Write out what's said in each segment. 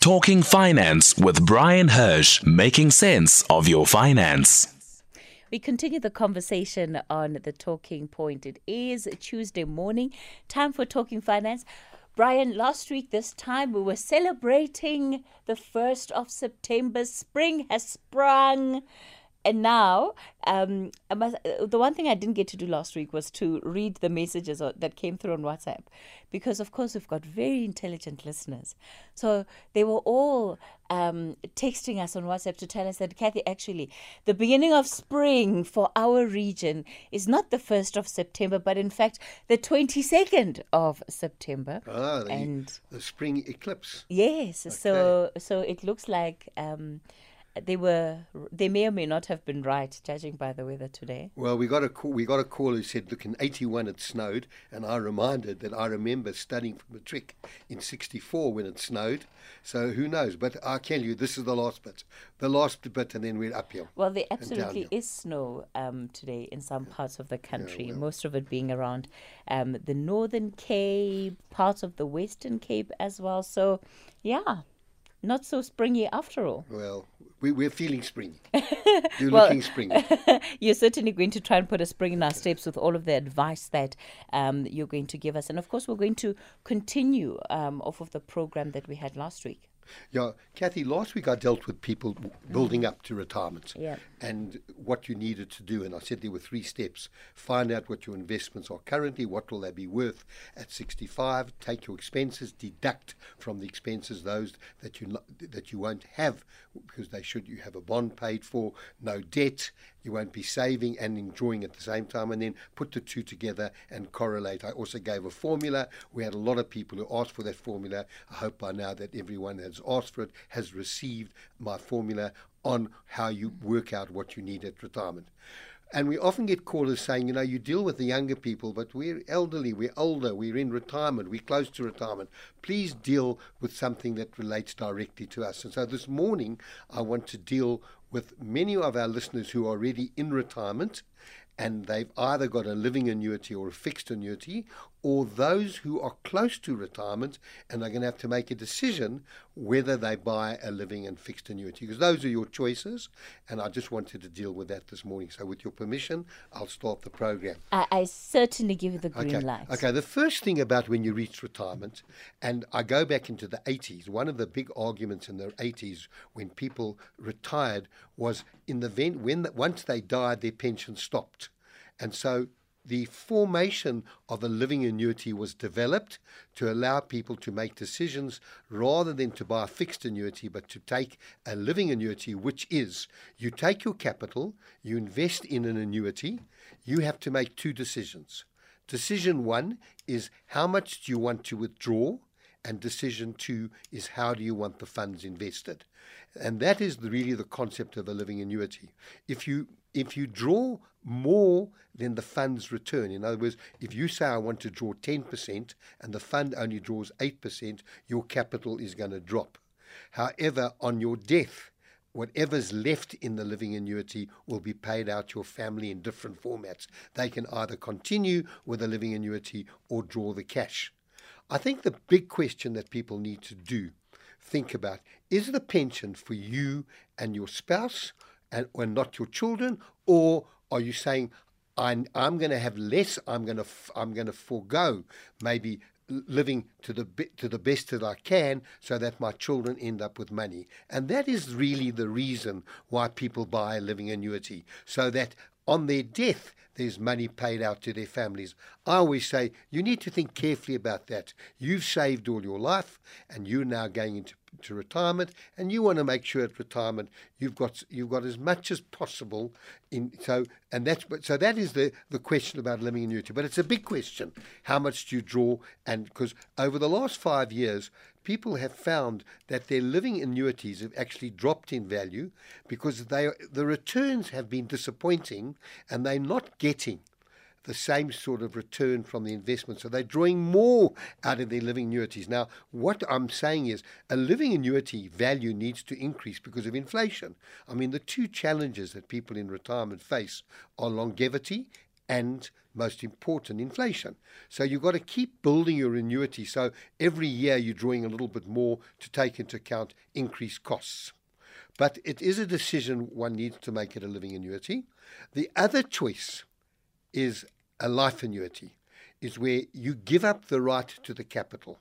Talking Finance with Bryan Hirsch, making sense of your finance. We continue the conversation on the talking point. It is Tuesday morning, time for Talking Finance. Bryan, last week, this time, we were celebrating the 1st of September. Spring has sprung. And now, um, must, uh, the one thing I didn't get to do last week was to read the messages that came through on WhatsApp, because of course we've got very intelligent listeners. So they were all um, texting us on WhatsApp to tell us that Kathy, actually, the beginning of spring for our region is not the first of September, but in fact the twenty second of September. Ah, the, and the spring eclipse. Yes. Okay. So so it looks like. Um, they were they may or may not have been right, judging by the weather today. Well, we got a call, we got a call who said, "Look, in '81 it snowed," and I reminded that I remember studying for trick in '64 when it snowed. So who knows? But I tell you, this is the last bit, the last bit, and then we're uphill. Well, there absolutely is snow um, today in some yeah. parts of the country. Yeah, well. Most of it being around um, the northern Cape, parts of the western Cape as well. So, yeah not so springy after all. Well, we, are feeling springy. You're well, looking springy. you're certainly going to try and put a spring in our steps with all of the advice that um, you're going to give us. And of course, we're going to continue um, off of the program that we had last week. Yeah, Kathy, last week I dealt with people building up to retirement yeah. and what you needed to do. And I said there were three steps. Find out what your investments are currently, what will they be worth at 65, take your expenses, deduct from the expenses those that you that you won't have because they should you have a bond paid for, no debt, you won't be saving and enjoying at the same time, and then put the two together and correlate. I also gave a formula. We had a lot of people who asked for that formula. I hope by now that everyone has asked for it has received my formula on how you work out what you need at retirement. And we often get callers saying, you know, you deal with the younger people, but we're elderly, we're older, we're in retirement, we're close to retirement. Please deal with something that relates directly to us. And so this morning, I want to deal with many of our listeners who are already in retirement and they've either got a living annuity or a fixed annuity, or those who are close to retirement and are going to have to make a decision whether they buy a living and fixed annuity. Because those are your choices, and I just wanted to deal with that this morning. So, with your permission, I'll start the program. I, I certainly give you the green okay. light. Okay, the first thing about when you reach retirement, and I go back into the 80s, one of the big arguments in the 80s when people retired was in the event when the, once they died, their pension stopped. And so the formation of a living annuity was developed to allow people to make decisions rather than to buy a fixed annuity, but to take a living annuity, which is you take your capital, you invest in an annuity, you have to make two decisions. Decision one is how much do you want to withdraw? And decision two is how do you want the funds invested? And that is really the concept of a living annuity. If you if you draw more than the fund's return, in other words, if you say I want to draw 10% and the fund only draws 8%, your capital is going to drop. However, on your death, whatever's left in the living annuity will be paid out to your family in different formats. They can either continue with the living annuity or draw the cash. I think the big question that people need to do, think about, is the pension for you and your spouse and, or not your children, or are you saying I'm, I'm going to have less? I'm going to I'm going to forego maybe living to the to the best that I can, so that my children end up with money. And that is really the reason why people buy a living annuity, so that on their death there's money paid out to their families. I always say you need to think carefully about that. You've saved all your life, and you're now going into to retirement, and you want to make sure at retirement you've got you've got as much as possible in so and that's so that is the the question about living annuity. But it's a big question: how much do you draw? And because over the last five years, people have found that their living annuities have actually dropped in value because they the returns have been disappointing, and they're not getting the same sort of return from the investment. So they're drawing more out of their living annuities. Now, what I'm saying is a living annuity value needs to increase because of inflation. I mean, the two challenges that people in retirement face are longevity and most important, inflation. So you've got to keep building your annuity. So every year you're drawing a little bit more to take into account increased costs. But it is a decision one needs to make at a living annuity. The other choice is a life annuity, is where you give up the right to the capital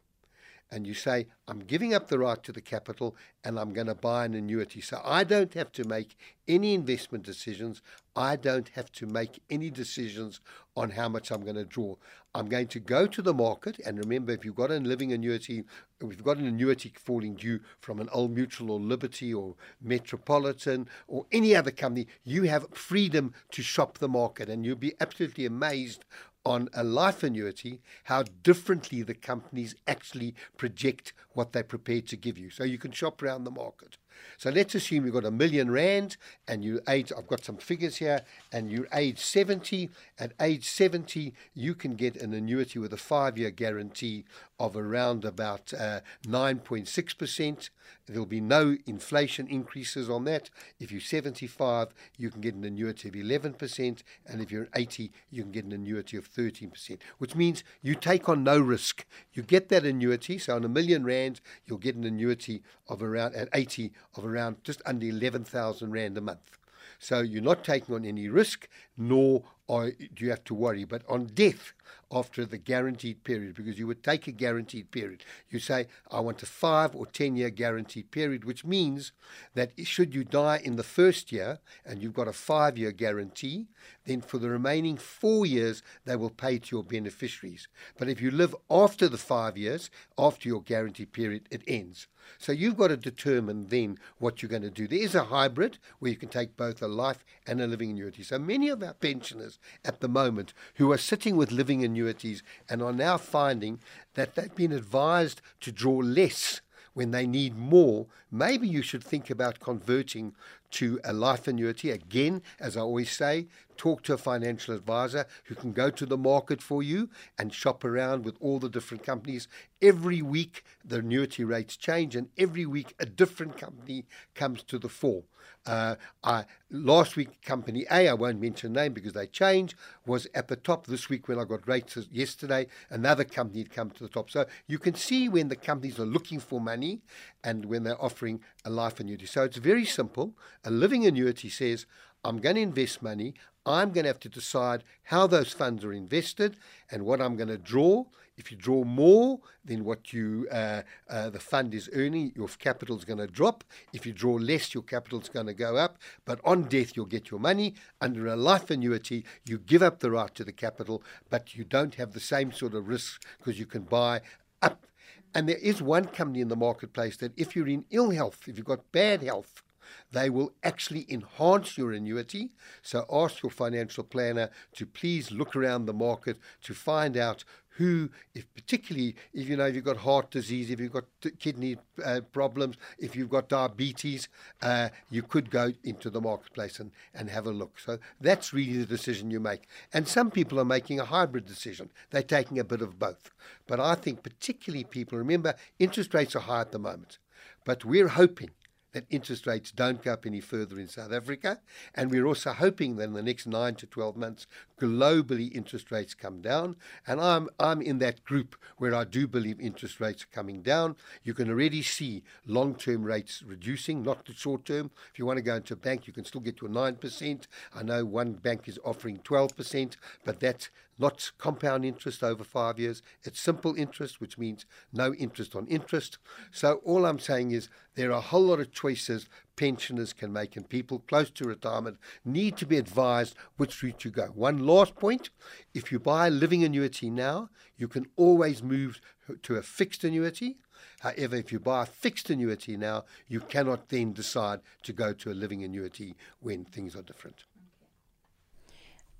and you say, I'm giving up the right to the capital and I'm going to buy an annuity. So I don't have to make any investment decisions. I don't have to make any decisions on how much I'm going to draw. I'm going to go to the market. And remember, if you've got a living annuity, if you've got an annuity falling due from an Old Mutual or Liberty or Metropolitan or any other company, you have freedom to shop the market. And you'll be absolutely amazed on a life annuity how differently the companies actually project what they're prepared to give you. So you can shop around the market. So let's assume you've got a million rand and you age, I've got some figures here, and you're age 70. At age 70, you can get an annuity with a five year guarantee of around about uh, 9.6%. There'll be no inflation increases on that. If you're 75, you can get an annuity of 11%, and if you're 80, you can get an annuity of 13%, which means you take on no risk. You get that annuity, so on a million rand, you'll get an annuity of around, at 80, of around just under 11,000 rand a month. So you're not taking on any risk, nor or do you have to worry? But on death, after the guaranteed period, because you would take a guaranteed period, you say, I want a five or 10 year guaranteed period, which means that should you die in the first year and you've got a five year guarantee, then for the remaining four years, they will pay to your beneficiaries. But if you live after the five years, after your guaranteed period, it ends. So you've got to determine then what you're going to do. There is a hybrid where you can take both a life and a living annuity. So many of our pensioners at the moment who are sitting with living annuities and are now finding that they've been advised to draw less when they need more, maybe you should think about converting to a life annuity. Again, as I always say, talk to a financial advisor who can go to the market for you and shop around with all the different companies. Every week, the annuity rates change, and every week, a different company comes to the fore. Uh, I, last week, company A, I won't mention name because they change, was at the top. This week, when I got rates yesterday, another company had come to the top. So you can see when the companies are looking for money and when they're offering a life annuity. So it's very simple. A living annuity says, I'm going to invest money. I'm going to have to decide how those funds are invested and what I'm going to draw. If you draw more than what you uh, uh, the fund is earning, your capital is going to drop. If you draw less, your capital is going to go up. But on death, you'll get your money. Under a life annuity, you give up the right to the capital, but you don't have the same sort of risk because you can buy up. And there is one company in the marketplace that if you're in ill health, if you've got bad health, they will actually enhance your annuity. So ask your financial planner to please look around the market to find out who, if particularly if you know if you've got heart disease, if you've got kidney uh, problems, if you've got diabetes, uh, you could go into the marketplace and, and have a look. So that's really the decision you make. And some people are making a hybrid decision. They're taking a bit of both. But I think particularly people remember interest rates are high at the moment, but we're hoping that interest rates don't go up any further in South Africa. And we're also hoping that in the next nine to 12 months, globally interest rates come down. And I'm, I'm in that group where I do believe interest rates are coming down. You can already see long term rates reducing, not the short term. If you want to go into a bank, you can still get a 9%. I know one bank is offering 12%, but that's not compound interest over five years. It's simple interest, which means no interest on interest. So all I'm saying is there are a whole lot of choices pensioners can make, and people close to retirement need to be advised which route to go. One last point if you buy a living annuity now, you can always move to a fixed annuity. However, if you buy a fixed annuity now, you cannot then decide to go to a living annuity when things are different.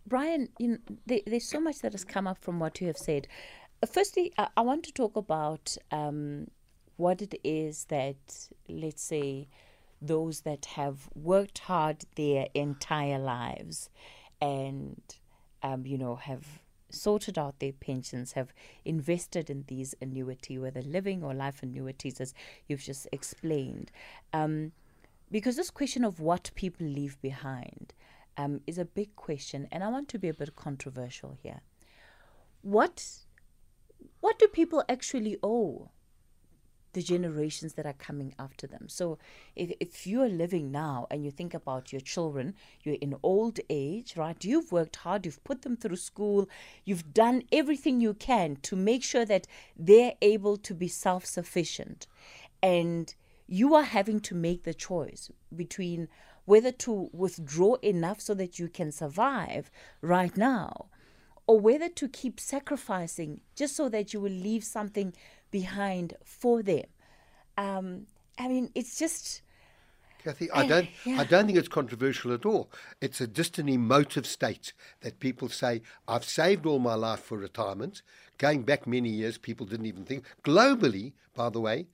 Bryan, you know, there, there's so much that has come up from what you have said. Firstly, I, I, want to talk about um, what it is that, let's say, those that have worked hard their entire lives and, um, you know, have sorted out their pensions, have invested in these annuity, whether living or life annuities, as you've just explained. Um, because this question of what people leave behind um, is a big question, and I want to be a bit controversial here. What what do people actually owe the generations that are coming after them. So if, if you are living now and you think about your children, you're in old age, right? You've worked hard, you've put them through school, you've done everything you can to make sure that they're able to be self sufficient. And you are having to make the choice between whether to withdraw enough so that you can survive right now or whether to keep sacrificing just so that you will leave something behind for them. Um, I mean, it's just. Kathy, I don't, yeah. I don't think it's controversial at all. It's a, just an emotive state that people say, I've saved all my life for retirement. Going back many years, people didn't even think. Globally, by the way,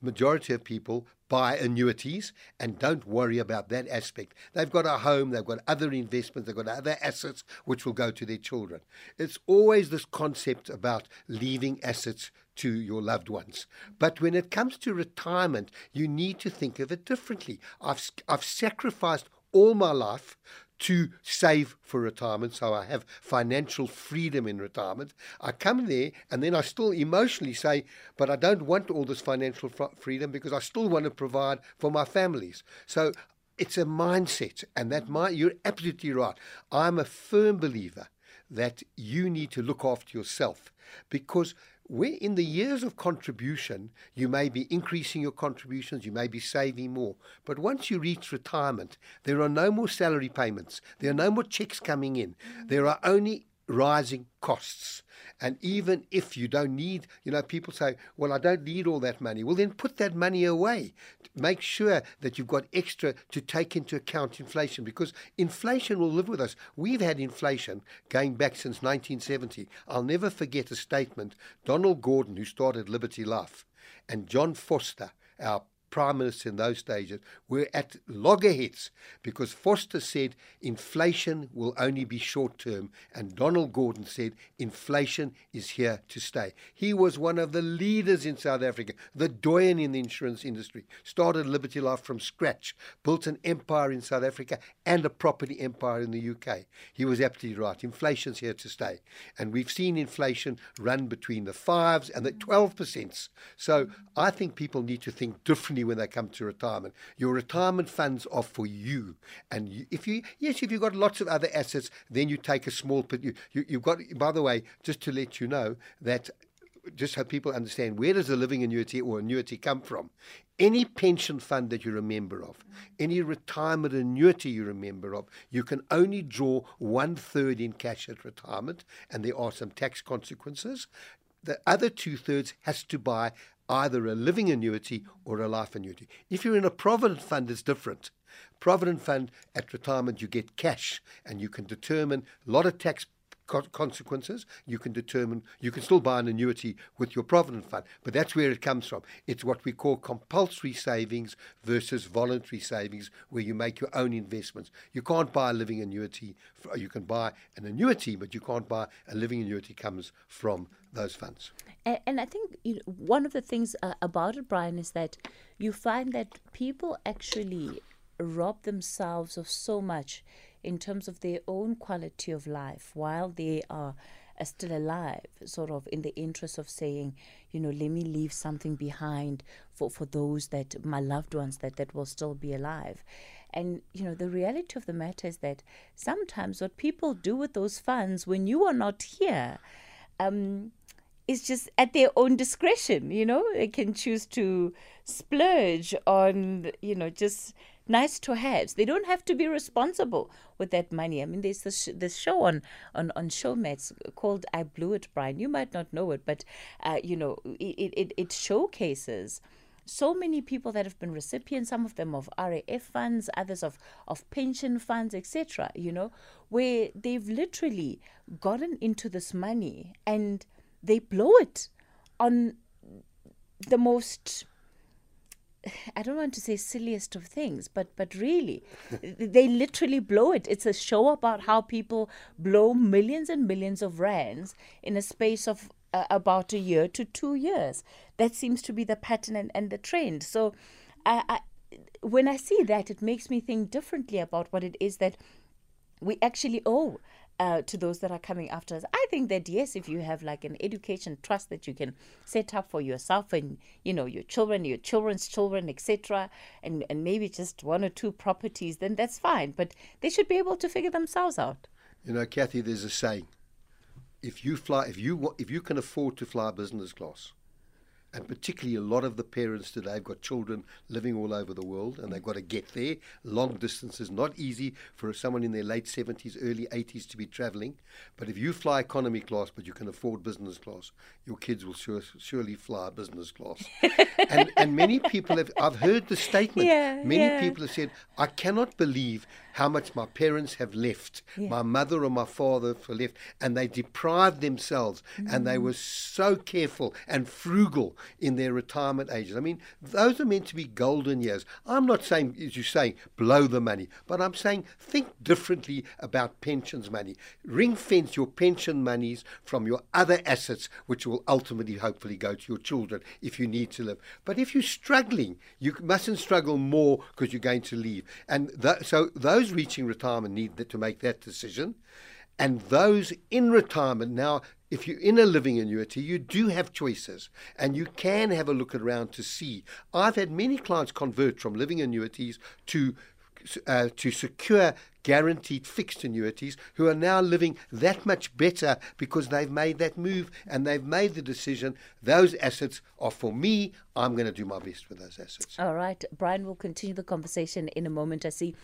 majority of people buy annuities and don't worry about that aspect. They've got a home, they've got other investments, they've got other assets which will go to their children. It's always this concept about leaving assets to your loved ones. But when it comes to retirement, you need to think of it differently. I've, I've sacrificed all my life to save for retirement, so I have financial freedom in retirement. I come there and then I still emotionally say, but I don't want all this financial freedom because I still want to provide for my families. So it's a mindset, and that mind, you're absolutely right. I'm a firm believer that you need to look after yourself because where in the years of contribution, you may be increasing your contributions, you may be saving more. But once you reach retirement, there are no more salary payments, there are no more checks coming in, there are only rising costs. And even if you don't need, you know, people say, well, I don't need all that money. Well, then put that money away. Make sure that you've got extra to take into account inflation because inflation will live with us. We've had inflation going back since 1970. I'll never forget a statement Donald Gordon, who started Liberty Life, and John Vorster, our prime minister in those stages were at loggerheads because Vorster said inflation will only be short term, and Donald Gordon said inflation is here to stay. He was one of the leaders in South Africa, the doyen in the insurance industry, started Liberty Life from scratch, built an empire in South Africa and a property empire in the UK. He was absolutely right. Inflation's here to stay. And we've seen inflation run between the fives and the 12%. So I think people need to think differently when they come to retirement. Your retirement funds are for you, and you, if you yes, if you've got lots of other assets, then you take a small. You, you you've got. By the way, just to let you know that just so people understand where does a living annuity or annuity come from any pension fund that you remember of any retirement annuity you remember of you can only draw one third in cash at retirement and there are some tax consequences the other two thirds has to buy either a living annuity or a life annuity. If you're in a provident fund, it's different. Provident fund at retirement, you get cash and you can determine a lot of tax consequences. You can determine, you can still buy an annuity with your provident fund, but that's where it comes from. It's what we call compulsory savings versus voluntary savings, where you make your own investments. You can't buy a living annuity. You can buy an annuity, but you can't buy a living annuity comes from those funds. And, and I think you know, one of the things uh, about it, Bryan, is that you find that people actually rob themselves of so much in terms of their own quality of life while they are still alive, sort of in the interest of saying, you know, let me leave something behind for, for those that my loved ones that, that will still be alive. And, you know, the reality of the matter is that sometimes what people do with those funds when you are not here, um, is just at their own discretion, you know. They can choose to splurge on, you know, just nice to haves. They don't have to be responsible with that money. I mean, there's this, this show on, on, on Showmax called I Blew It, Bryan. You might not know it, but, uh, you know, it, it, it showcases so many people that have been recipients, some of them of RAF funds, others of, of pension funds, etc., you know, where they've literally gotten into this money and they blow it on the most I don't want to say silliest of things, but but really, they literally blow it. It's a show about how people blow millions and millions of rands in a space of uh, about a year to two years. That seems to be the pattern and, and the trend. So, I, I, when I see that, it makes me think differently about what it is that we actually owe uh, to those that are coming after us. I think that yes, if you have like an education trust that you can set up for yourself and you know your children, your children's children, etc., and and maybe just one or two properties, then that's fine. But they should be able to figure themselves out. You know, Kathy, there's a saying: if you fly, if you if you can afford to fly business class, and particularly a lot of the parents today have got children living all over the world and they've got to get there. Long distances, not easy for someone in their late 70s, early 80s to be traveling. But if you fly economy class but you can afford business class, your kids will sure, surely fly business class. and, and many people have, I've heard the statement, Yeah, many yeah. people have said, I cannot believe how much my parents have left, my mother or my father have left, and they deprived themselves and they mm. were so careful and frugal in their retirement ages. I mean, those are meant to be golden years. I'm not saying, as you're saying, blow the money, but I'm saying think differently about pensions money. Ring fence your pension monies from your other assets, which will ultimately, hopefully, go to your children if you need to live. But if you're struggling, you mustn't struggle more because you're going to leave. And th- so those reaching retirement need to make that decision. And those in retirement now, if you're in a living annuity, you do have choices and you can have a look around to see. I've had many clients convert from living annuities to uh, to secure guaranteed fixed annuities who are now living that much better because they've made that move and they've made the decision those assets are for me i'm going to do my best with those assets All right, Bryan will continue the conversation in a moment. I see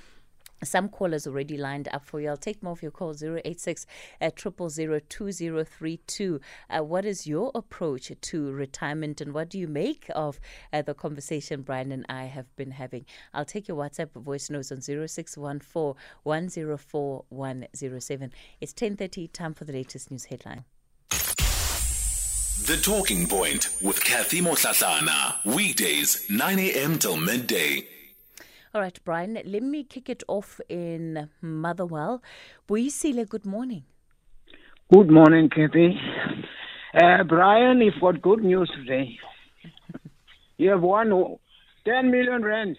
some callers already lined up for you. I'll take more of your calls 086 at 2032. Uh, what is your approach to retirement and what do you make of uh, the conversation Bryan and I have been having? I'll take your WhatsApp voice notes on 0614 104 107. It's 10:30 time for the latest news headline. The Talking Point with Kathy Motlatlana. Weekdays, 9 a.m. till midday. All right, Bryan, let me kick it off in Motherwell. Buisile, good morning. Good morning, Kathy. Uh, Bryan, you've got good news today. you have won 10 million rand.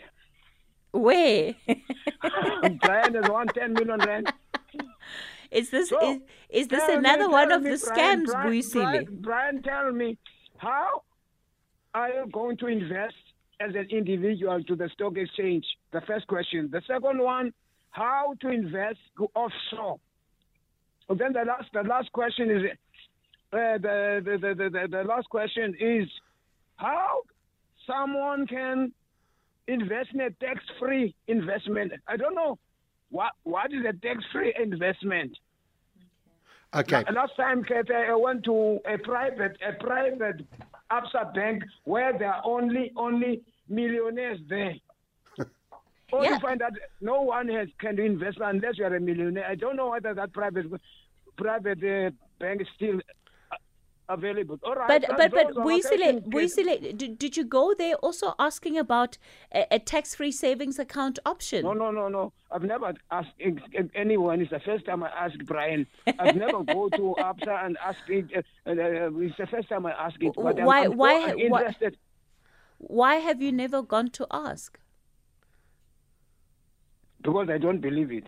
Where? Bryan has won 10 million rand. is this So, is, is this Tell me- another one of me, the Bryan, scams, Bryan, Buisile? Bryan, Bryan, tell me, how are you going to invest as an individual to the stock exchange? The first question. The second one, how to invest offshore? And then the last, the last question is, uh, the, the, the, the, the, the last question is, how someone can invest in a tax-free investment? I don't know. What, what is a tax-free investment? Okay La- Last time, Kate, I went to a private, a private Absa bank where there are only only millionaires there. Only Yeah. find that no one has can invest unless you are a millionaire. I don't know whether that private private uh, bank is still available. All right, But but but those are my Buisile. Buisile, did, did you go there also asking about a, a tax-free savings account option? No, no, no, no. I've never asked anyone. It's the first time I asked Bryan. I've never go to ABSA and ask it. Uh, uh, it's the first time I ask it. But Why- I'm, why I'm why- interested. Why have you never gone to ask? Because I don't believe it.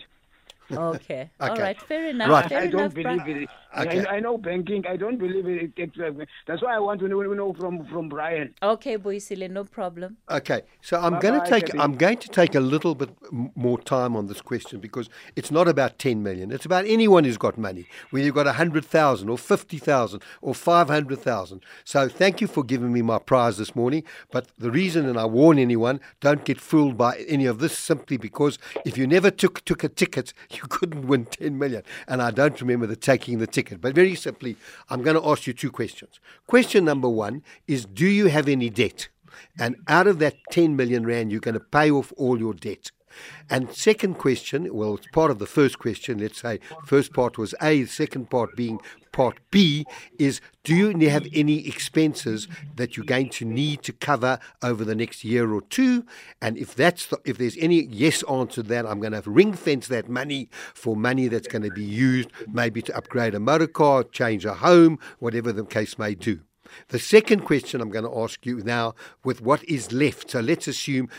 Okay. All Okay. right. Fair enough. Right. Fair I don't enough, believe Bri- it. Okay. I, I know banking. I don't believe it. it uh, that's why I want to know, know from from Bryan. Okay, Buisile, no problem. Okay, so I'm going to take I'm going to take a little bit more time on this question because it's not about 10 million. It's about anyone who's got money, whether you've got 100,000 or 50,000 or 500,000. So thank you for giving me my prize this morning. But the reason, and I warn anyone, don't get fooled by any of this simply because if you never took took a ticket, you couldn't win 10 million. And I don't remember the taking the ticket. But very simply, I'm going to ask you two questions. Question number one is, do you have any debt? And out of that 10 million Rand, you're going to pay off all your debt. And second question, well, it's part of the first question. Let's say first part was A, second part being part B is do you have any expenses that you're going to need to cover over the next year or two? And if that's the, if there's any yes answer to that, I'm going to ring fence that money for money that's going to be used maybe to upgrade a motor car, change a home, whatever the case may do. The second question I'm going to ask you now with what is left. So let's assume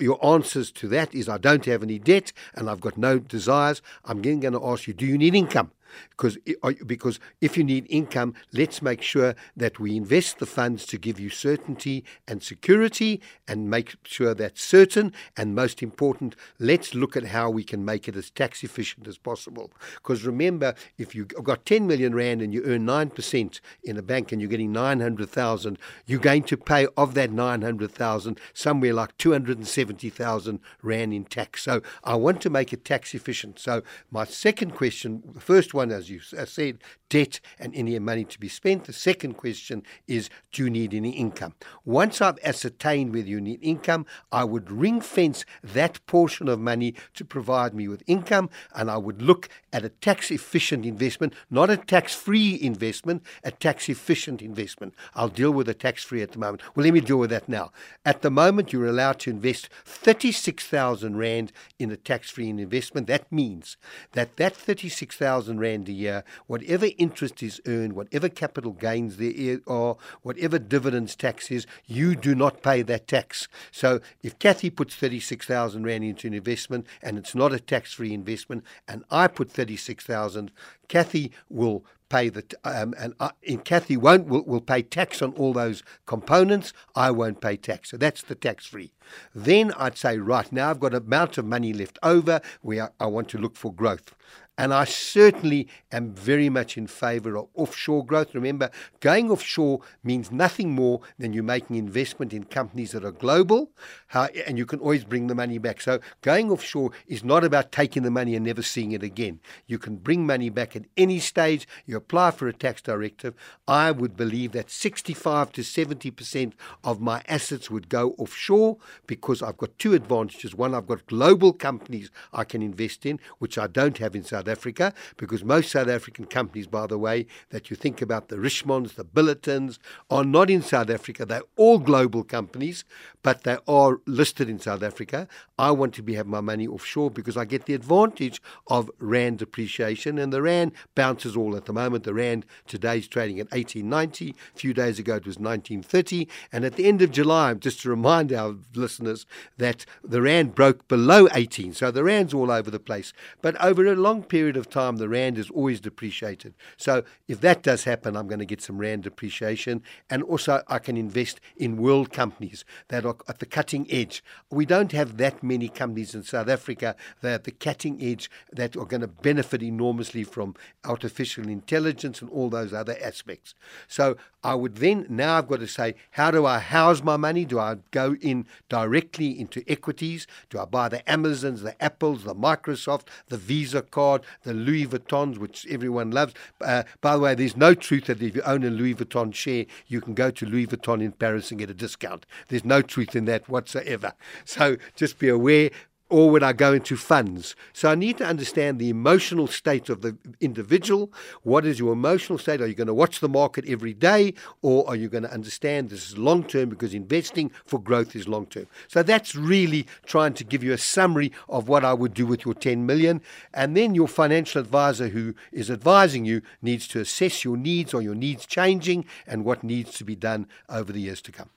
your answers to that is I don't have any debt and I've got no desires. I'm then going to ask you, do you need income? Because because if you need income, let's make sure that we invest the funds to give you certainty and security, and make sure that's certain. And most important, let's look at how we can make it as tax efficient as possible. Because remember, if you've got 10 million rand and you earn nine percent in a bank and you're getting 900,000, you're going to pay of that 900,000 somewhere like 270,000 rand in tax. So I want to make it tax efficient. So my second question, the first one, as you said, debt and any money to be spent. The second question is, do you need any income? Once I've ascertained whether you need income, I would ring fence that portion of money to provide me with income, and I would look at a tax efficient investment, not a tax free investment, a tax efficient investment. I'll deal with the tax free at the moment. Well, let me deal with that now. At the moment, you're allowed to invest 36,000 Rand in a tax free investment. That means that that 36,000 Rand a year, whatever interest is earned, whatever capital gains there are, whatever dividends tax is, you do not pay that tax. So if Kathy puts 36,000 Rand into an investment and it's not a tax free investment, and I put 36,000, Kathy will pay the um, and, uh, and Kathy won't will, will pay tax on all those components. I won't pay tax, so that's the tax free. Then I'd say right now I've got an amount of money left over where I want to look for growth. And I certainly am very much in favour of offshore growth. Remember, going offshore means nothing more than you're making investment in companies that are global, how, and you can always bring the money back. So going offshore is not about taking the money and never seeing it again. You can bring money back at any stage. You apply for a tax directive. I would believe that 65 to 70% of my assets would go offshore because I've got two advantages. One, I've got global companies I can invest in, which I don't have in South South Africa, because most South African companies, by the way, that you think about the Richemonts, the Billitons, are not in South Africa. They're all global companies, but they are listed in South Africa. I want to be have my money offshore because I get the advantage of rand depreciation, and the rand bounces all at the moment. The rand today is trading at 1890. A few days ago it was 1930, and at the end of July, just to remind our listeners that the rand broke below 18, so the rand's all over the place. But over a long period period of time, the rand is always depreciated. So if that does happen, I'm going to get some rand depreciation, and also I can invest in world companies that are at the cutting edge. We don't have that many companies in South Africa that are at the cutting edge that are going to benefit enormously from artificial intelligence and all those other aspects. So I would then now I've got to say, how do I house my money? Do I go in directly into equities? Do I buy the Amazons, the Apples, the Microsoft, the Visa card? The Louis Vuittons, which everyone loves. Uh, by the way, there's no truth that if you own a Louis Vuitton share, you can go to Louis Vuitton in Paris and get a discount. There's no truth in that whatsoever. So just be aware or would I go into funds? So I need to understand the emotional state of the individual. What is your emotional state? Are you going to watch the market every day, or are you going to understand this is long term because investing for growth is long term? So that's really trying to give you a summary of what I would do with your 10 million. And then your financial advisor who is advising you needs to assess your needs. or your needs changing and what needs to be done over the years to come?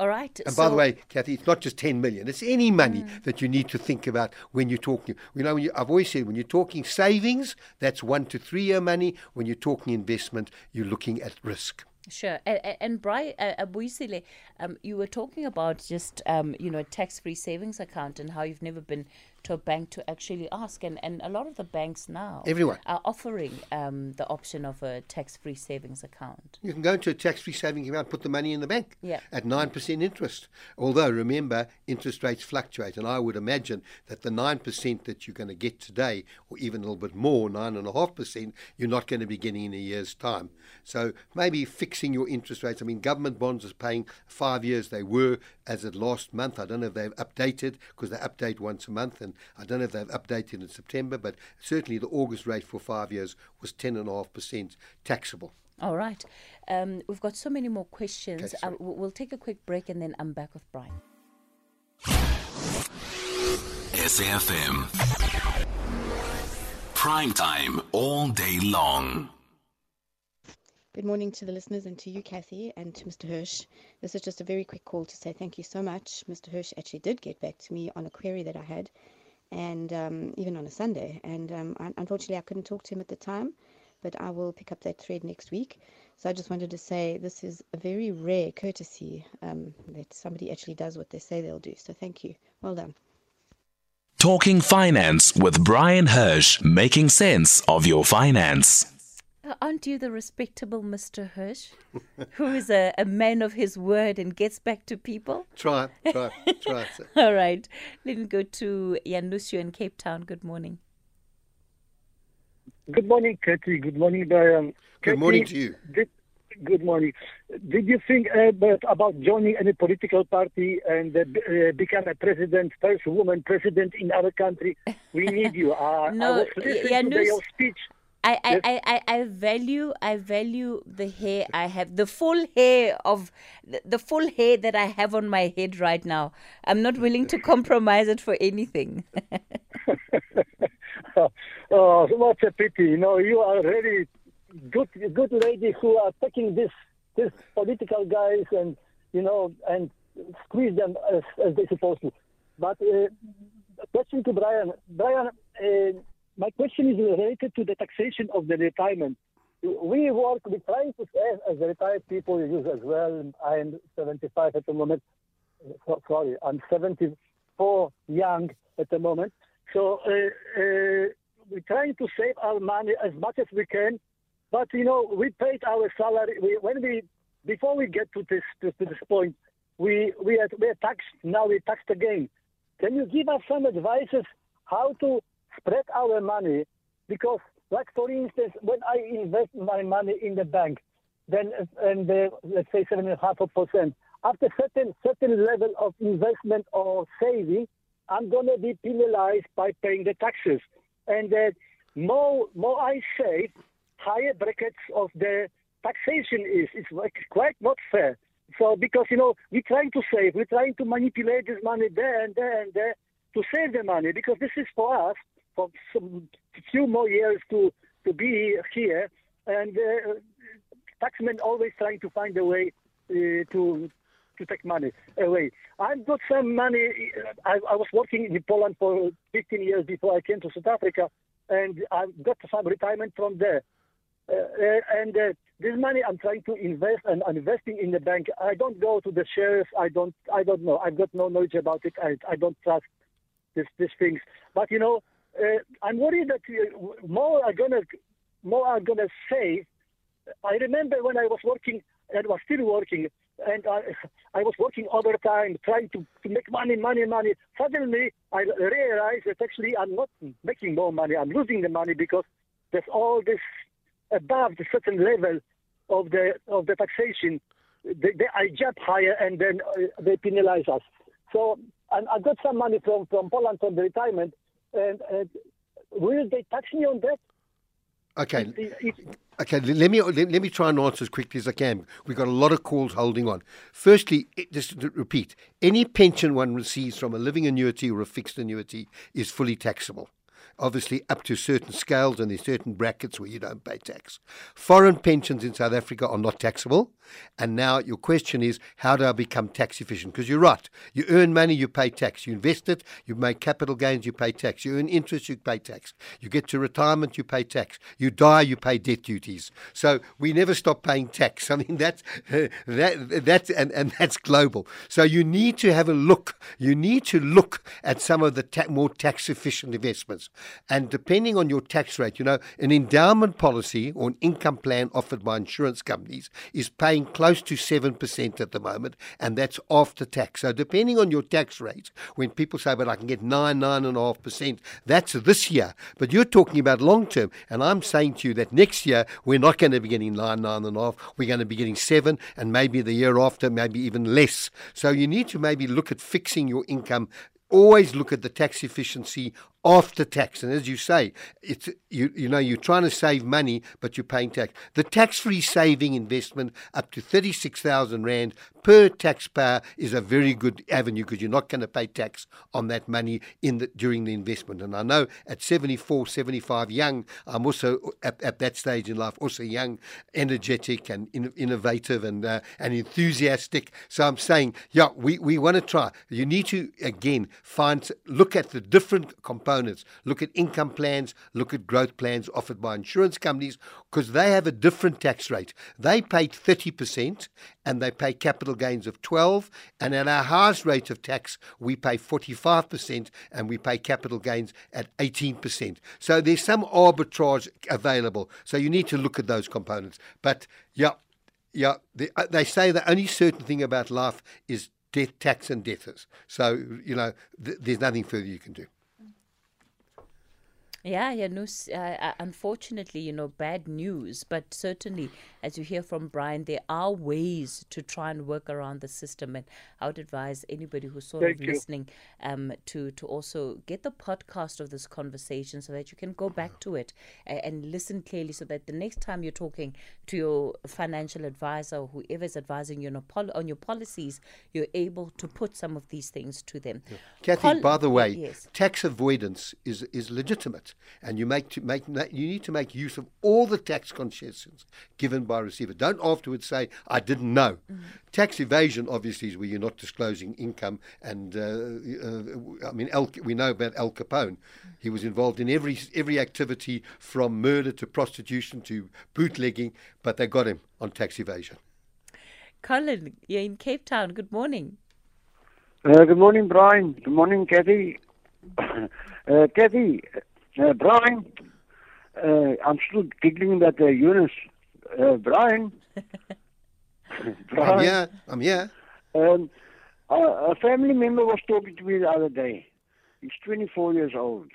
All right. And so, by the way, Kathy, it's not just 10 million. It's any money mm. that you need to think about when you're talking. You know, you, I've always said when you're talking savings, that's one to three year money. When you're talking investment, you're looking at risk. Sure. And, and Bryan, uh, um, you were talking about just, um, you know, a tax-free savings account and how you've never been to a bank to actually ask. And, and a lot of the banks now Everyone. are offering um, the option of a tax free savings account. You can go into a tax free savings account, put the money in the bank yeah. at 9% interest. Although, remember, interest rates fluctuate. And I would imagine that the 9% that you're going to get today, or even a little bit more, 9.5%, you're not going to be getting in a year's time. So maybe fixing your interest rates. I mean, government bonds is paying five years. They were as of last month. I don't know if they've updated because they update once a month. And and I don't know if they've updated in September, but certainly the August rate for five years was 10.5% taxable. All right. Um, we've got so many more questions. Okay, uh, we'll take a quick break and then I'm back with Bryan. SAFM. Prime time all day long. Good morning to the listeners and to you, Kathy, and to Mr. Hirsch. This is just a very quick call to say thank you so much. Mr. Hirsch actually did get back to me on a query that I had, and um, even on a Sunday. And um, unfortunately, I couldn't talk to him at the time, but I will pick up that thread next week. So I just wanted to say this is a very rare courtesy um, that somebody actually does what they say they'll do. So thank you. Well done. Talking Finance with Bryan Hirsch, making sense of your finance. Aren't you the respectable Mr. Hirsch, who is a, a man of his word and gets back to people? Try, try, try. All right. Let me go to Yanusio in Cape Town. Good morning. Good morning, Katie. Good morning, Bryan. Good morning to you. Did, good morning. Did you think uh, about joining any political party and uh, uh, become a president, first woman president in our country? We need you. Uh, no, I was listening to your speech. I, I, I, I, I value I value the hair I have the full hair of the full hair that I have on my head right now. I'm not willing to compromise it for anything. oh, what a pity! You know, you are really good good lady who are taking this this political guys and you know and squeeze them as, as they supposed to. But uh, question to Bryan, Bryan. Uh, my question is related to the taxation of the retirement. We work, we try to save as retired people use as well. I'm 75 at the moment. So, sorry, I'm 74 young at the moment. So uh, uh, we're trying to save our money as much as we can. But you know, we paid our salary. We, when we before we get to this to, to this point, we we are, we are taxed. Now we taxed again. Can you give us some advices how to spread our money because, like for instance, when I invest my money in the bank, then and the, let's say seven and a half percent, after certain certain level of investment or saving, I'm gonna be penalized by paying the taxes, and uh, more more I save, higher brackets of the taxation is. It's like quite not fair. So because you know we're trying to save, we're trying to manipulate this money there and there and there to save the money because this is for us for some few more years to to be here, and uh, taxmen always trying to find a way uh, to to take money away. I've got some money. I, I, was working in Poland for 15 years before I came to South Africa, and I've got some retirement from there. Uh, uh and uh, this money I'm trying to invest and I'm investing in the bank. I don't go to the shares. I don't. I don't know. I've got no knowledge about it. I, I don't trust this, these things. But you know, uh, I'm worried that uh, more are gonna more are gonna say. I remember when I was working and was still working, and I, I was working overtime, trying to, to make money, money, money. Suddenly, I realized that actually I'm not making more money. I'm losing the money because there's all this above the certain level of the of the taxation. They, they, I jump higher and then uh, they penalize us. So and I got some money from, from Poland from the retirement, and, and will they tax me on that? Okay. Okay, let me let, let, me try and answer as quickly as I can. We've got a lot of calls holding on. Firstly, it, just to repeat, any pension one receives from a living annuity or a fixed annuity is fully taxable obviously up to certain scales and there's certain brackets where you don't pay tax. Foreign pensions in South Africa are not taxable. And now your question is, how do I become tax efficient? Because you're right. You earn money, you pay tax. You invest it, you make capital gains, you pay tax. You earn interest, you pay tax. You get to retirement, you pay tax. You die, you pay death duties. So we never stop paying tax. I mean, that's, that, that's, and, and that's global. So you need to have a look. You need to look at some of the ta- more tax efficient investments. And depending on your tax rate, you know, an endowment policy or an income plan offered by insurance companies is paying close to 7% at the moment, and that's after tax. So depending on your tax rate, when people say, but I can get 9, 9.5%, that's this year. But you're talking about long term. And I'm saying to you that next year, we're not going to be getting 9, 9.5. We're going to be getting 7, and maybe the year after, maybe even less. So you need to maybe look at fixing your income always look at the tax efficiency after tax. And as you say, it's you you know you're trying to save money, but you're paying tax. The tax-free saving investment up to thirty-six thousand rand per taxpayer is a very good avenue because you're not going to pay tax on that money in the, during the investment. And I know at 74, 75, young, I'm also at, at that stage in life, also young, energetic, and in, innovative and uh, and enthusiastic. So I'm saying, yeah, we, we want to try. You need to again find look at the different components. Look at income plans. Look at growth plans offered by insurance companies because they have a different tax rate. They pay 30% and they pay capital gains of 12 and at our highest rate of tax we pay 45% and we pay capital gains at 18%. So there's some arbitrage available. So you need to look at those components. But yeah, yeah, they, uh, they say the only certain thing about life is death, tax, and debtors. So you know, th- there's nothing further you can do. Yeah, yeah, no, uh, uh, unfortunately, you know, bad news. But certainly, as you hear from Bryan, there are ways to try and work around the system. And I would advise anybody who's sort Thank of you. listening um, to to also get the podcast of this conversation so that you can go back to it and, and listen clearly, so that the next time you're talking to your financial advisor or whoever is advising you on, a pol- on your policies, you're able to put some of these things to them. Kathy, Col- by the way, yes. tax avoidance is is legitimate, and you make to make you need to make use of all the tax concessions given by receiver. Don't afterwards say I didn't know. Tax evasion obviously is where you're not disclosing income, and uh, uh, I mean El, we know about Al Capone. He was involved in every every activity from murder to prostitution to bootlegging, but they got him on tax evasion. Colin, you're in Cape Town. Good morning. Uh, good morning, Bryan. Good morning, Kathy. uh, Kathy, uh, Bryan, uh, I'm still giggling about uh, Eunice. Uh, Bryan. I'm Bryan. here. I'm here. Um, a, a family member was talking to me the other day. He's 24 years old.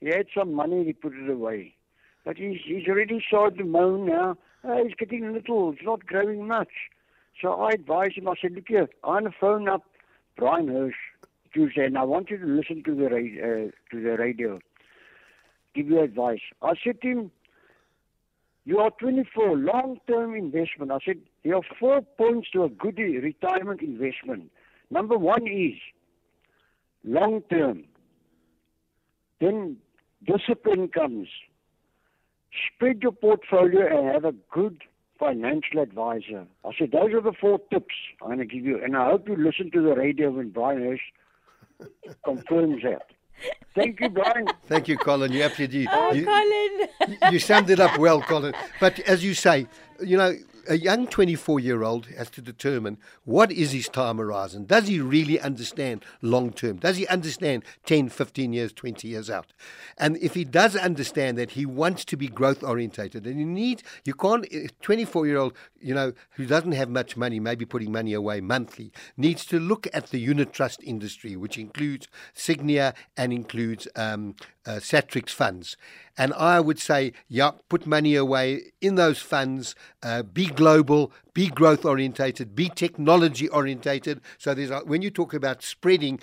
He had some money, he put it away. But he's, he's already started to moan now. Uh, he's getting little, it's not growing much. So I advised him, I said, look here, I'm going to phone up Bryan Hirsch Tuesday, and I want you to listen to the, ra- uh, to the radio, give you advice. I said to him, you are 24, long-term investment. I said, there are four points to a good retirement investment. Number one is long-term. Then discipline comes. Spread your portfolio and have a good financial advisor. I said, those are the four tips I'm going to give you. And I hope you listen to the radio when Bryan Hirsch confirms that. Thank you, Bryan. Thank you, Colin. You absolutely. Oh, you, Colin. you summed it up well, Colin. But as you say, you know, a young 24 year old has to determine what is his time horizon. Does he really understand long term? Does he understand 10, 15 years, 20 years out? And if he does understand that, he wants to be growth orientated. And you need, you can't, 24 year old, you know, who doesn't have much money, maybe putting money away monthly, needs to look at the unit trust industry, which includes Sygnia and includes um, uh, Satrix funds. And I would say, yeah, put money away in those funds, uh, be global, be growth orientated, be technology orientated. So there's when you talk about spreading,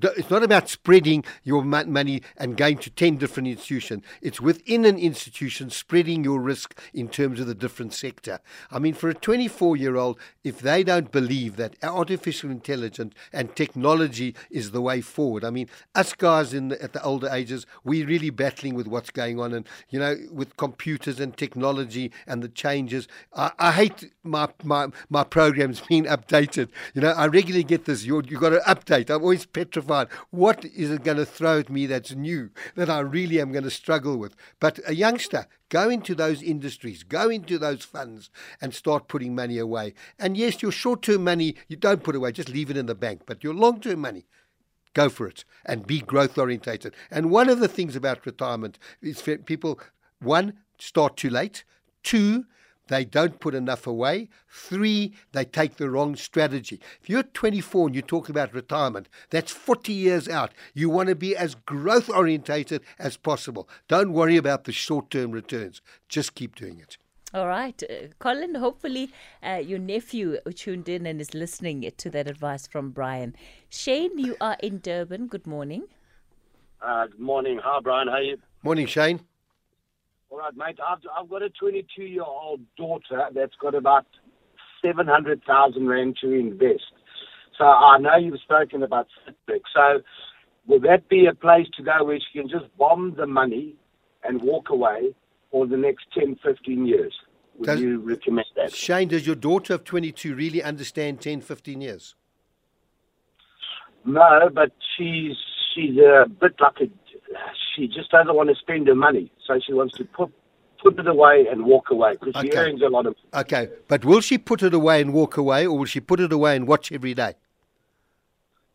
it's not about spreading your money and going to 10 different institutions. It's within an institution spreading your risk in terms of the different sector. I mean, for a 24 year old, if they don't believe that artificial intelligence and technology is the way forward, I mean, us guys in the, at the older ages, we're really battling with what's going on. And, you know, with computers and technology and the changes, I, I hate my, my, my programs being updated. You know, I regularly get this, you're, you've got to update. I'm always petrified. What is it going to throw at me that's new that I really am going to struggle with? But a youngster, go into those industries, go into those funds and start putting money away. And yes, your short term money, you don't put away, just leave it in the bank. But your long term money, go for it and be growth orientated. And one of the things about retirement is people, one, start too late. Two, they don't put enough away. Three, they take the wrong strategy. If you're 24 and you talk about retirement, that's 40 years out. You want to be as growth orientated as possible. Don't worry about the short term returns. Just keep doing it. All right, uh, Colin. Hopefully, uh, your nephew tuned in and is listening to that advice from Bryan. Shane, you are in Durban. Good morning. Uh, good morning. Hi, Bryan. How are you? Morning, Shane. All right, mate. I've, I've got a 22 year old daughter that's got about 700,000 Rand to invest. So I know you've spoken about Fitbit. So will that be a place to go where she can just bomb the money and walk away for the next 10, 15 years? Would Does- you recommend that? Shane, does your daughter of 22 really understand 10, 15 years? No, but she's she's a bit like a. She just doesn't want to spend her money, so she wants to put put it away and walk away because she earns a lot of. Okay, but will she put it away and walk away, or will she put it away and watch every day?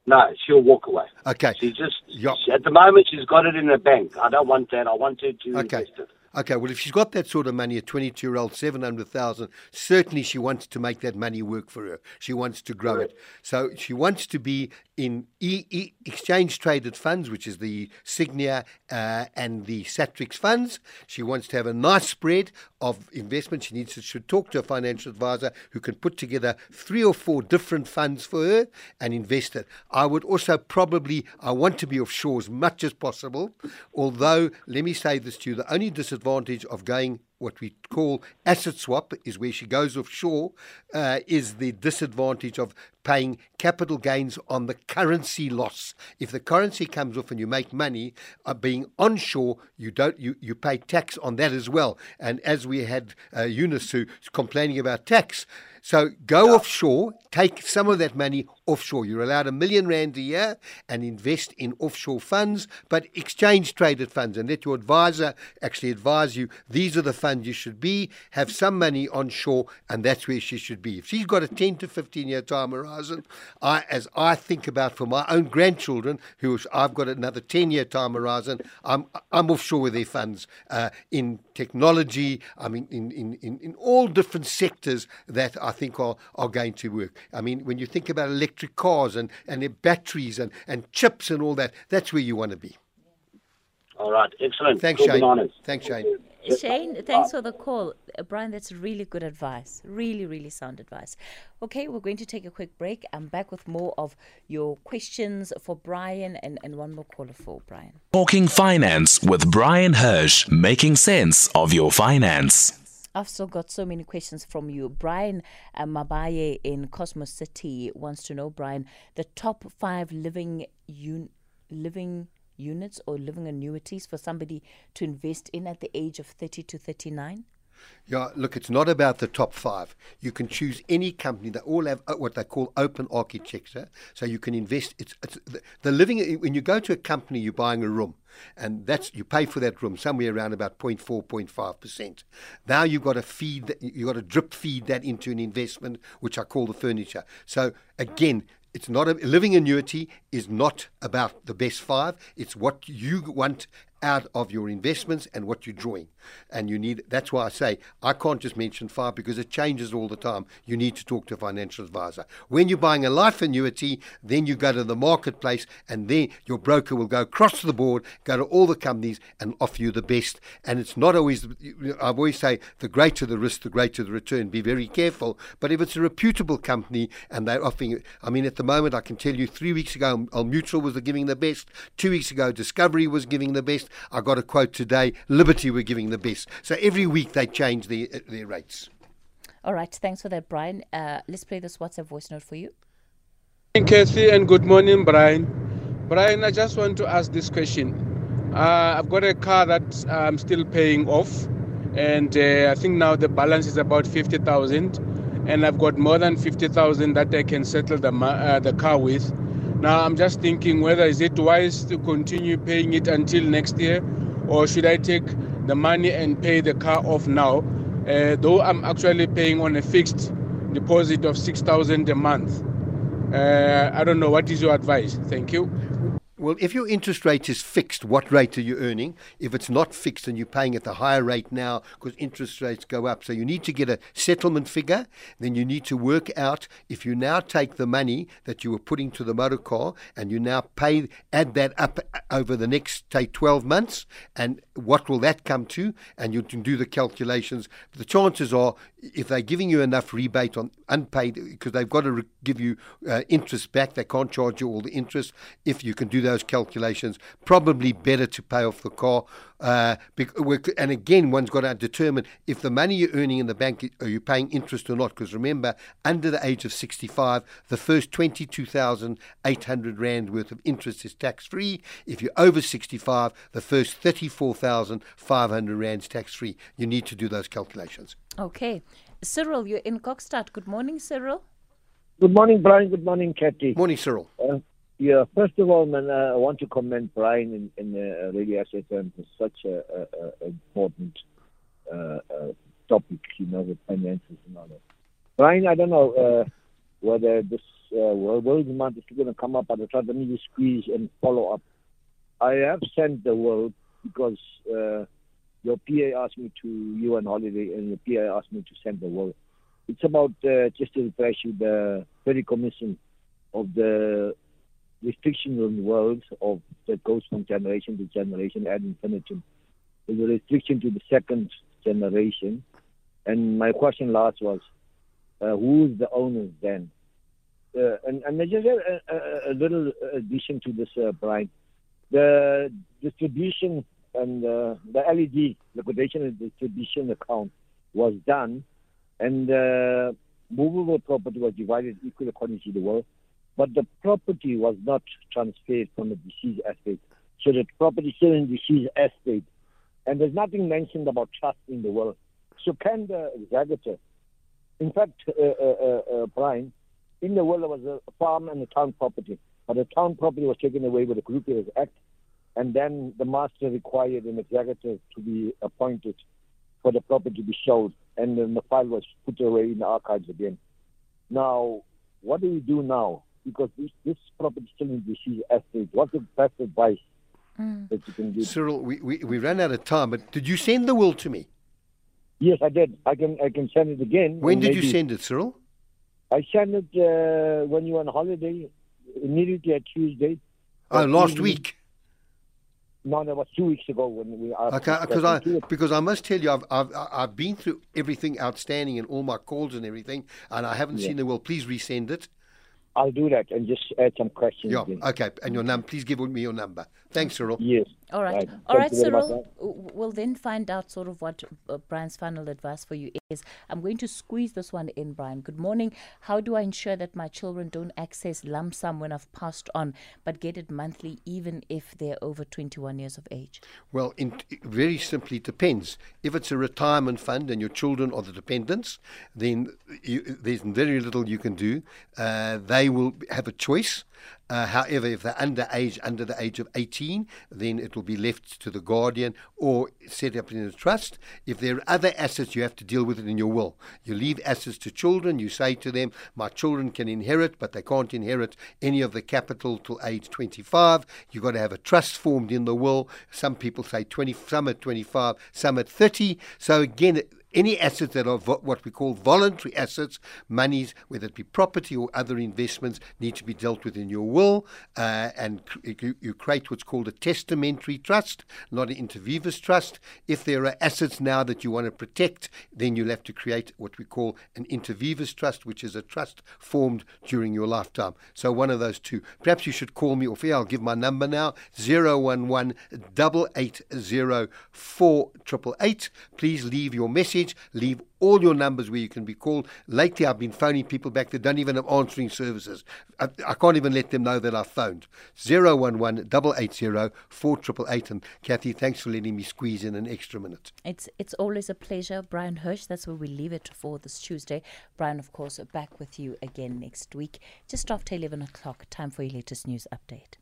No, she'll walk away. Okay. She just Yeah. she- at the moment she's got it in her bank. I don't want that. I want her to Okay. invest it. Okay, well, if she's got that sort of money, a 22 year old, 700,000, certainly she wants to make that money work for her. She wants to grow it. So she wants to be in e- e- exchange traded funds, which is the Sygnia uh, and the Satrix funds. She wants to have a nice spread of investment. She needs to should talk to a financial advisor who can put together three or four different funds for her and invest it. I would also probably, I want to be offshore as much as possible. Although, let me say this to you the only disadvantage of going what we call asset swap is where she goes offshore, uh, is the disadvantage of paying capital gains on the currency loss. If the currency comes off and you make money, uh, being onshore, you don't you, you pay tax on that as well. And as we had uh, Eunice who complaining about tax, so go offshore, take some of that money offshore. You're allowed a million rand a year and invest in offshore funds, but exchange traded funds, and let your advisor actually advise you these are the funds you should be. Have some money onshore, and that's where she should be. If she's got a 10 to 15 year time horizon, I, as I think about for my own grandchildren, who I've got another 10 year time horizon, I'm I'm offshore with their funds uh, in technology. I mean, in, in, in, in all different sectors that I think are, are going to work. I mean, when you think about electric cars and, and batteries and, and chips and all that, that's where you want to be. All right, excellent. Thanks, Shane. bananas. Thanks, Shane. Shane, thanks for the call. Uh, Bryan, that's really good advice. Really, really sound advice. Okay, we're going to take a quick break. I'm back with more of your questions for Bryan and, and one more caller for Bryan. Talking Finance with Bryan Hirsch, making sense of your finance. I've still got so many questions from you. Bryan uh, Mabaye in Cosmos City wants to know, Bryan, the top five living un- living units or living annuities for somebody to invest in at the age of 30 to 39? Yeah, look, it's not about the top five. You can choose any company. They all have uh, what they call open architecture, so you can invest. It's, it's the, the living. When you go to a company, you're buying a room, and that's you pay for that room somewhere around about 0.4, 0.5 percent. Now you've got to feed. that- You've got to drip feed that into an investment, which I call the furniture. So again. It's not a living annuity is not about the best five. It's what you want out of your investments and what you're drawing. And you need that's why I say I can't just mention five because it changes all the time. You need to talk to a financial advisor. When you're buying a life annuity, then you go to the marketplace and then your broker will go across the board, go to all the companies and offer you the best. And it's not always I always say the greater the risk, the greater the return. Be very careful. But if it's a reputable company and they're offering I mean at the moment I can tell you three weeks ago Old Mutual was giving the best, two weeks ago Discovery was giving the best. I got a quote today, Liberty were giving the best. So every week they change their their rates. All right, thanks for that, Bryan. Uh, let's play this WhatsApp voice note for you. Kathy, and good morning, Bryan. Bryan, I just want to ask this question. Uh, I've got a car that I'm still paying off, and uh, I think now the balance is about 50,000, and I've got more than 50,000 that I can settle the, uh, the car with. Now, I'm just thinking whether is it wise to continue paying it until next year, or should I take the money and pay the car off now, uh, though I'm actually paying on a fixed deposit of 6,000 a month. Uh, I don't know. What is your advice? Thank you. Well, if your interest rate is fixed, what rate are you earning? If it's not fixed and you're paying at the higher rate now because interest rates go up, so you need to get a settlement figure. Then you need to work out if you now take the money that you were putting to the motor car and you now pay, add that up over the next, say, 12 months, and what will that come to? And you can do the calculations. The chances are, if they're giving you enough rebate on unpaid, because they've got to re- give you uh, interest back, they can't charge you all the interest. If you can do those calculations. Probably better to pay off the car. Uh, and again, one's got to determine if the money you're earning in the bank, are you paying interest or not? Because remember, under the age of 65, the first 22,800 Rand worth of interest is tax free. If you're over 65, the first 34,500 Rands tax free. You need to do those calculations. Okay. Cyril, you're in Kokstad. Good morning, Cyril. Good morning, Bryan. Good morning, Kathy. Morning, Cyril. Uh, yeah, first of all, man, uh, I want to commend Bryan in, in uh, Radio and for such a, a, a important uh, uh, topic, you know, with finances and all that. Bryan, I don't know uh, whether this uh, world month is going to come up, but I try to need to squeeze and follow up. I have sent the world because uh, your PA asked me to, you on holiday, and your PA asked me to send the world. It's about, just to refresh you, the fideicommissum of the restriction on the world of that goes from generation to generation ad infinitum. There's a restriction to the second generation. And my question last was, uh, who's the owners then? Uh, and, and there's just a, a, a, little addition to this, uh, Bryan. The distribution and uh, the LED liquidation and distribution account was done, and uh, movable property was divided equally according to the will but the property was not transferred from the deceased estate. So the property still in the deceased estate. And there's nothing mentioned about trust in the will. So can the executor, in fact, uh, uh, uh, uh, Bryan, in the will there was a farm and a town property, but the town property was taken away with the Group Areas Act, and then the master required an executor to be appointed for the property to be sold, and then the file was put away in the archives again. Now, what do we do now? Because this, this property is still in the estate. What's the best advice mm. that you can give? Cyril, we, we, we ran out of time, but did you send the will to me? Yes, I did. I can I can send it again. When did you send it, Cyril? I sent it uh, when you were on holiday, immediately at Tuesday. Oh, last week. No, that was two weeks ago when we. Okay, because I because I must tell you, I've, I've I've been through everything outstanding and all my calls and everything, and I haven't yeah. seen the will. Please resend it. I'll do that and just add some questions. Yeah, okay. And your num, please give me your number. Thanks, Cyril. Yes. All right. right. All right, Cyril. We'll then find out sort of what uh, Bryan's final advice for you is. I'm going to squeeze this one in, Bryan. Good morning. How do I ensure that my children don't access lump sum when I've passed on, but get it monthly, even if they're over 21 years of age? Well, in, very simply, depends. If it's a retirement fund and your children are the dependents, then you, there's very little you can do. Uh, they will have a choice. Uh, however, if they're under age, under the age of 18, then it will be left to the guardian or set up in a trust. If there are other assets, you have to deal with it in your will. You leave assets to children. You say to them, "My children can inherit, but they can't inherit any of the capital till age 25." You've got to have a trust formed in the will. Some people say 20, some at 25, some at 30. So again, any assets that are vo- what we call voluntary assets, monies, whether it be property or other investments, need to be dealt with in your will. Uh, and you, you, create what's called a testamentary trust, not an inter trust. If there are assets now that you want to protect, then you'll have to create what we call an inter trust, which is a trust formed during your lifetime. So one of those two. Perhaps you should call me, or I'll give my number now 011 880 Please leave your message message. Leave all your numbers where you can be called. Lately, I've been phoning people back that don't even have answering services. I, I can't even let them know that I've phoned. 011 880 4888. And Kathy, thanks for letting me squeeze in an extra minute. It's, it's always a pleasure. Bryan Hirsch, that's where we leave it for this Tuesday. Bryan, of course, back with you again next week, just after 11 o'clock. Time for your latest news update.